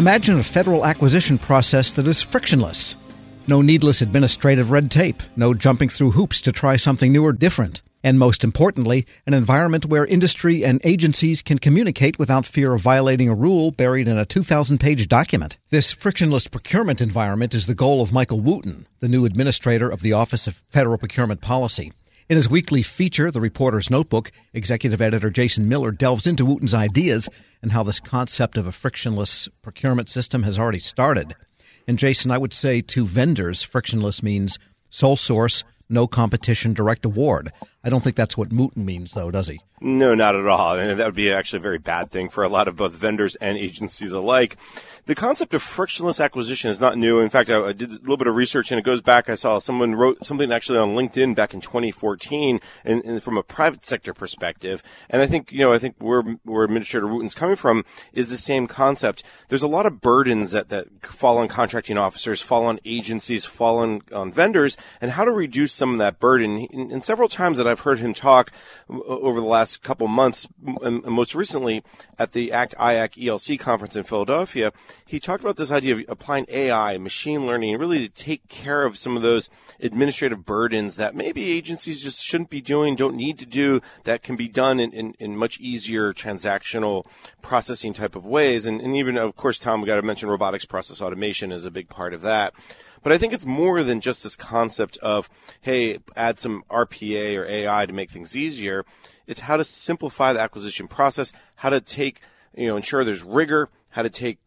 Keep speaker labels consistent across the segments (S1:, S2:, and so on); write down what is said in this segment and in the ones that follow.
S1: Imagine a federal acquisition process that is frictionless. No needless administrative red tape, no jumping through hoops to try something new or different. And most importantly, an environment where industry and agencies can communicate without fear of violating a rule buried in a 2,000 page document. This frictionless procurement environment is the goal of Michael Wooten, the new administrator of the Office of Federal Procurement Policy. In his weekly feature, The Reporter's Notebook, executive editor Jason Miller delves into Wooten's ideas and how this concept of a frictionless procurement system has already started. And Jason, I would say to vendors, frictionless means sole source, no competition, direct award. I don't think that's what Wooten means, though, does he?
S2: No, not at all. And that would be actually a very bad thing for a lot of both vendors and agencies alike. The concept of frictionless acquisition is not new. In fact, I, I, did a little bit of research and it goes back. I saw someone wrote something actually on LinkedIn back in 2014 and, and from a private sector perspective. And I think, you know, I think where, where Administrator Wooten's coming from is the same concept. There's a lot of burdens that, that fall on contracting officers, fall on agencies, fall on, on vendors, and how to reduce some of that burden. And, and several times that I've heard him talk uh, over the last couple months, and most recently at the ACT IAC ELC conference in Philadelphia, he talked about this idea of applying AI, machine learning, really to take care of some of those administrative burdens that maybe agencies just shouldn't be doing, don't need to do, that can be done in, in, in much easier transactional processing type of ways. And, and even, of course, Tom, we got to mention robotics process automation is a big part of that. But I think it's more than just this concept of, hey, add some RPA or AI to make things easier. It's how to simplify the acquisition process, how to take, you know, ensure there's rigor, how to take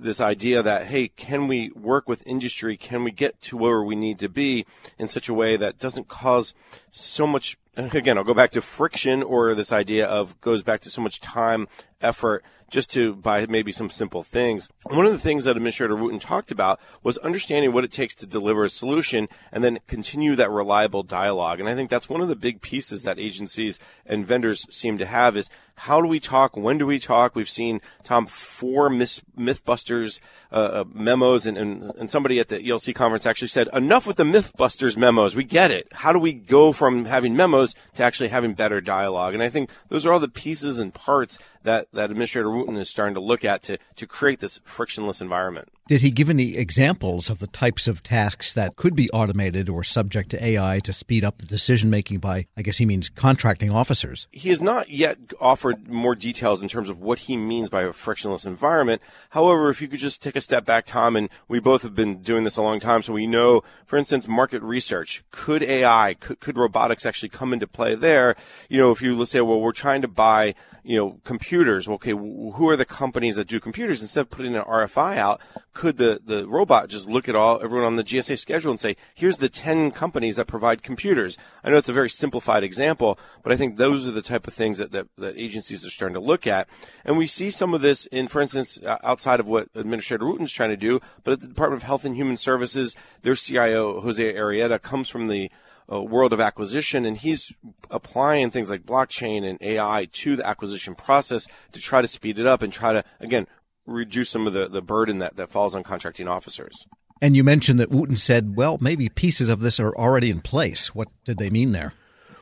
S2: this idea that, hey, can we work with industry? Can we get to where we need to be in such a way that doesn't cause so much, again, I'll go back to friction or this idea of goes back to so much time, effort, just to buy maybe some simple things. One of the things that Administrator Wooten talked about was understanding what it takes to deliver a solution and then continue that reliable dialogue. And I think that's one of the big pieces that agencies and vendors seem to have is how do we talk? When do we talk? We've seen Tom four myth, MythBusters uh, uh, memos, and, and, and somebody at the ELC conference actually said, "Enough with the MythBusters memos. We get it. How do we go from having memos to actually having better dialogue?" And I think those are all the pieces and parts that that Administrator Wooten is starting to look at to to create this frictionless environment.
S1: Did he give any examples of the types of tasks that could be automated or subject to AI to speed up the decision making by, I guess he means contracting officers?
S2: He has not yet offered more details in terms of what he means by a frictionless environment. However, if you could just take a step back, Tom, and we both have been doing this a long time, so we know, for instance, market research. Could AI, could, could robotics actually come into play there? You know, if you let's say, well, we're trying to buy, you know, computers. Okay, who are the companies that do computers? Instead of putting an RFI out, could the, the robot just look at all everyone on the GSA schedule and say, here's the 10 companies that provide computers? I know it's a very simplified example, but I think those are the type of things that, that, that agencies are starting to look at. And we see some of this in, for instance, outside of what Administrator Wooten's trying to do, but at the Department of Health and Human Services, their CIO, Jose Arrieta, comes from the uh, world of acquisition, and he's applying things like blockchain and AI to the acquisition process to try to speed it up and try to, again, reduce some of the, the burden that, that falls on contracting officers.
S1: And you mentioned that Wooten said, well, maybe pieces of this are already in place. What did they mean there?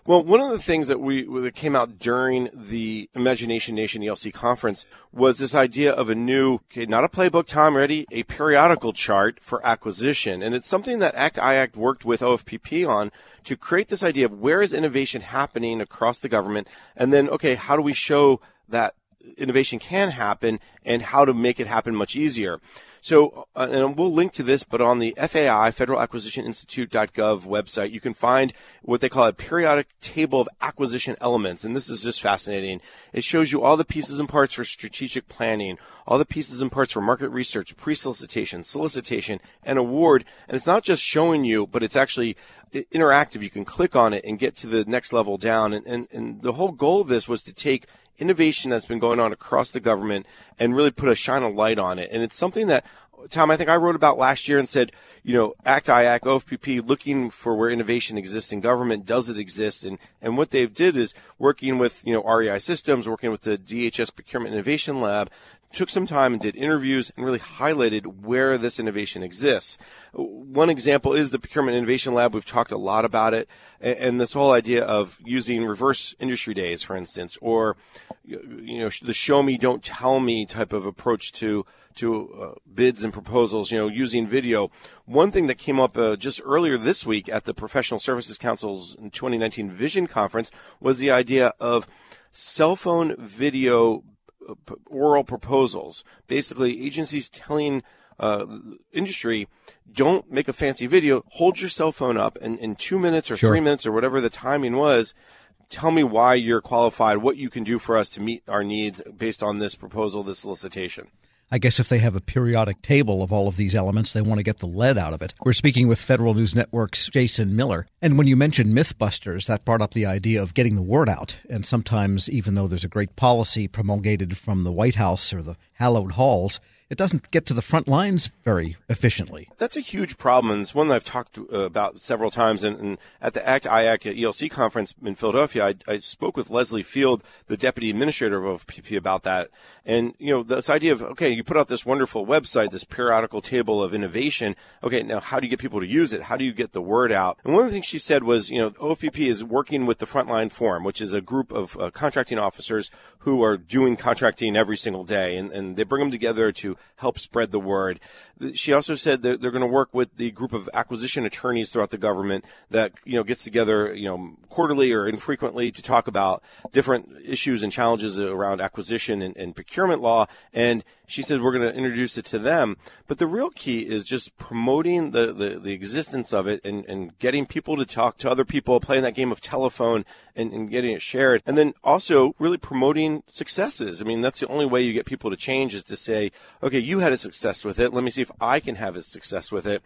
S2: Well, one of the things that we that came out during the Imagination Nation ELC conference was this idea of a new, okay, not a playbook, Tom, ready, a periodical chart for acquisition, and it's something that ACT IAC worked with OFPP on to create this idea of where is innovation happening across the government, and then okay, how do we show that innovation can happen and how to make it happen much easier. So, uh, and we'll link to this, but on the FAI, Federal Acquisition Institute.gov website, you can find what they call a periodic table of acquisition elements. And this is just fascinating. It shows you all the pieces and parts for strategic planning, all the pieces and parts for market research, pre-solicitation, solicitation, and award. And it's not just showing you, but it's actually interactive. You can click on it and get to the next level down. And, and, and the whole goal of this was to take innovation that's been going on across the government and really put a shine a light on it. And it's something that Tom, I think I wrote about last year and said, you know, ACT IAC, OFPP, looking for where innovation exists in government. Does it exist? And, and what they've did is working with, you know, REI systems, working with the DHS Procurement Innovation Lab took some time and did interviews and really highlighted where this innovation exists. One example is the Procurement Innovation Lab. We've talked a lot about it, and this whole idea of using reverse industry days, for instance, or you know the show me, don't tell me type of approach to to uh, bids and proposals. You know, using video. One thing that came up uh, just earlier this week at the Professional Services Council's 2019 Vision Conference was the idea of cell phone video oral proposals. Basically, agencies telling uh, industry, don't make a fancy video. Hold your cell phone up, and in two minutes or sure. three minutes or whatever the timing was, tell me why you're qualified, what you can do for us to meet our needs based on this proposal, this solicitation.
S1: I guess if they have a periodic table of all of these elements, they want to get the lead out of it. We're speaking with Federal News Network's Jason Miller. And when you mentioned Mythbusters, that brought up the idea of getting the word out. And sometimes, even though there's a great policy promulgated from the White House or the hallowed halls, it doesn't get to the front lines very efficiently.
S2: That's a huge problem, it's one that I've talked uh, about several times. And, and at the ACT IAC ELC conference in Philadelphia, I, I, spoke with Leslie Field, the deputy administrator of OFPP, about that. And you know, this idea of okay, you put out this wonderful website, this periodical table of innovation. Okay, now how do you get people to use it? How do you get the word out? And one of the things she said was, you know, OPP is working with the Frontline Forum, which is a group of uh, contracting officers who are doing contracting every single day, and, and they bring them together to help spread the word. She also said that they're going to work with the group of acquisition attorneys throughout the government that you know gets together you know quarterly or infrequently to talk about different issues and challenges around acquisition and, and procurement law. And she said we're going to introduce it to them. But the real key is just promoting the, the, the existence of it and, and getting people to talk to other people, playing that game of telephone and, and getting it shared. And then also really promoting successes. I mean, that's the only way you get people to change is to say, okay, you had a success with it. Let me see if I can have a success with it.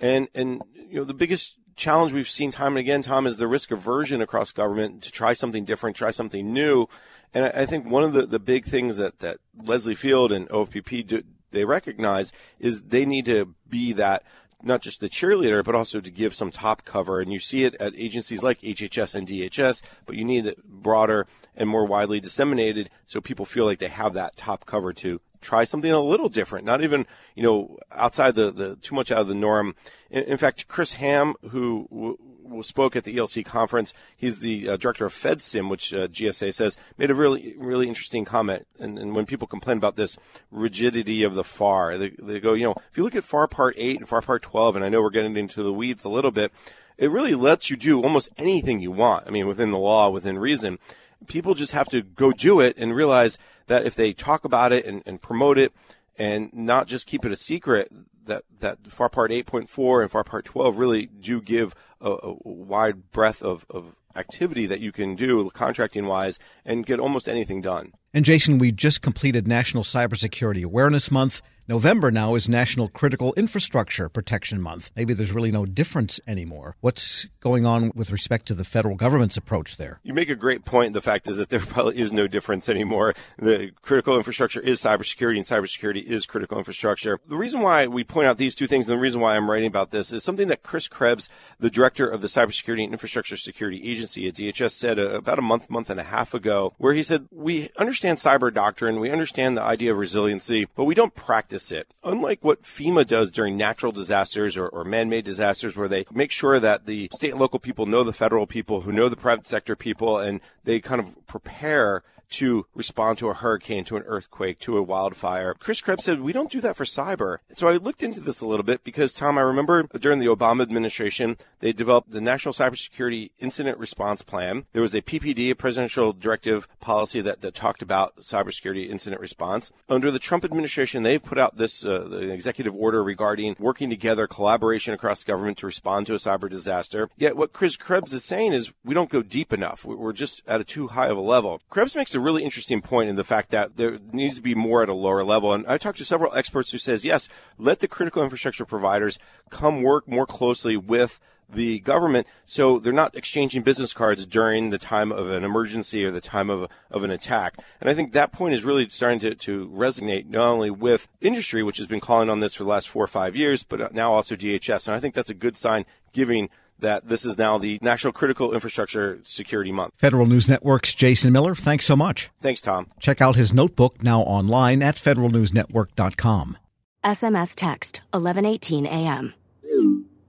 S2: And, and, you know, the biggest challenge we've seen time and again, Tom, is the risk aversion across government to try something different, try something new. And I think one of the, the big things that, that Leslie Field and OFPP do, they recognize is they need to be that not just the cheerleader, but also to give some top cover. And you see it at agencies like HHS and DHS, but you need it broader and more widely disseminated so people feel like they have that top cover to try something a little different, not even, you know, outside the, the too much out of the norm. In, in fact, Chris Hamm, who w- spoke at the ELC conference. He's the uh, director of FedSim, which uh, GSA says made a really, really interesting comment. And, and, when people complain about this rigidity of the FAR, they, they go, you know, if you look at FAR Part 8 and FAR Part 12, and I know we're getting into the weeds a little bit, it really lets you do almost anything you want. I mean, within the law, within reason. People just have to go do it and realize that if they talk about it and, and promote it and not just keep it a secret, that that FAR Part 8.4 and FAR Part 12 really do give a, a wide breadth of, of activity that you can do contracting wise and get almost anything done.
S1: And Jason, we just completed National Cybersecurity Awareness Month. November now is National Critical Infrastructure Protection Month. Maybe there's really no difference anymore. What's going on with respect to the federal government's approach there?
S2: You make a great point. The fact is that there probably is no difference anymore. The critical infrastructure is cybersecurity, and cybersecurity is critical infrastructure. The reason why we point out these two things, and the reason why I'm writing about this, is something that Chris Krebs, the director of the Cybersecurity and Infrastructure Security Agency at DHS, said uh, about a month, month and a half ago, where he said, We understand cyber doctrine, we understand the idea of resiliency, but we don't practice it. Unlike what FEMA does during natural disasters or, or man-made disasters where they make sure that the state and local people know the federal people who know the private sector people and they kind of prepare to respond to a hurricane, to an earthquake, to a wildfire. Chris Krebs said, we don't do that for cyber. So I looked into this a little bit because, Tom, I remember during the Obama administration, they developed the National Cybersecurity Incident Response Plan. There was a PPD, a presidential directive policy that, that talked about cybersecurity incident response. Under the Trump administration, they've put out this uh, executive order regarding working together, collaboration across government to respond to a cyber disaster. Yet what Chris Krebs is saying is we don't go deep enough. We're just at a too high of a level. Krebs makes a really interesting point in the fact that there needs to be more at a lower level. And I talked to several experts who says, yes, let the critical infrastructure providers come work more closely with the government so they're not exchanging business cards during the time of an emergency or the time of, of an attack. And I think that point is really starting to, to resonate not only with industry, which has been calling on this for the last four or five years, but now also DHS. And I think that's a good sign giving that this is now the National Critical Infrastructure Security Month.
S1: Federal News Network's Jason Miller, thanks so much.
S2: Thanks, Tom.
S1: Check out his notebook now online at federalnewsnetwork.com.
S3: SMS text 1118 AM.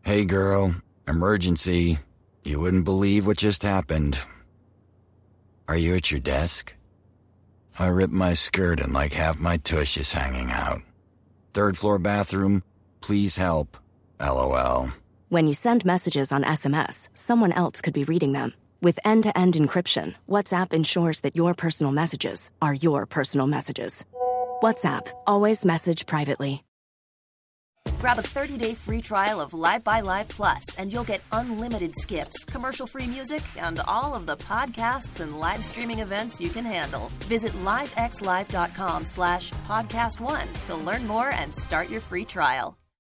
S4: Hey girl, emergency. You wouldn't believe what just happened. Are you at your desk? I ripped my skirt and like half my tush is hanging out. Third floor bathroom, please help. LOL.
S3: When you send messages on SMS, someone else could be reading them. With end to end encryption, WhatsApp ensures that your personal messages are your personal messages. WhatsApp, always message privately.
S5: Grab a 30-day free trial of LiveXLive Plus, and you'll get unlimited skips, commercial-free music, and all of the podcasts and live streaming events you can handle. Visit livexlive.com slash podcast one to learn more and start your free trial.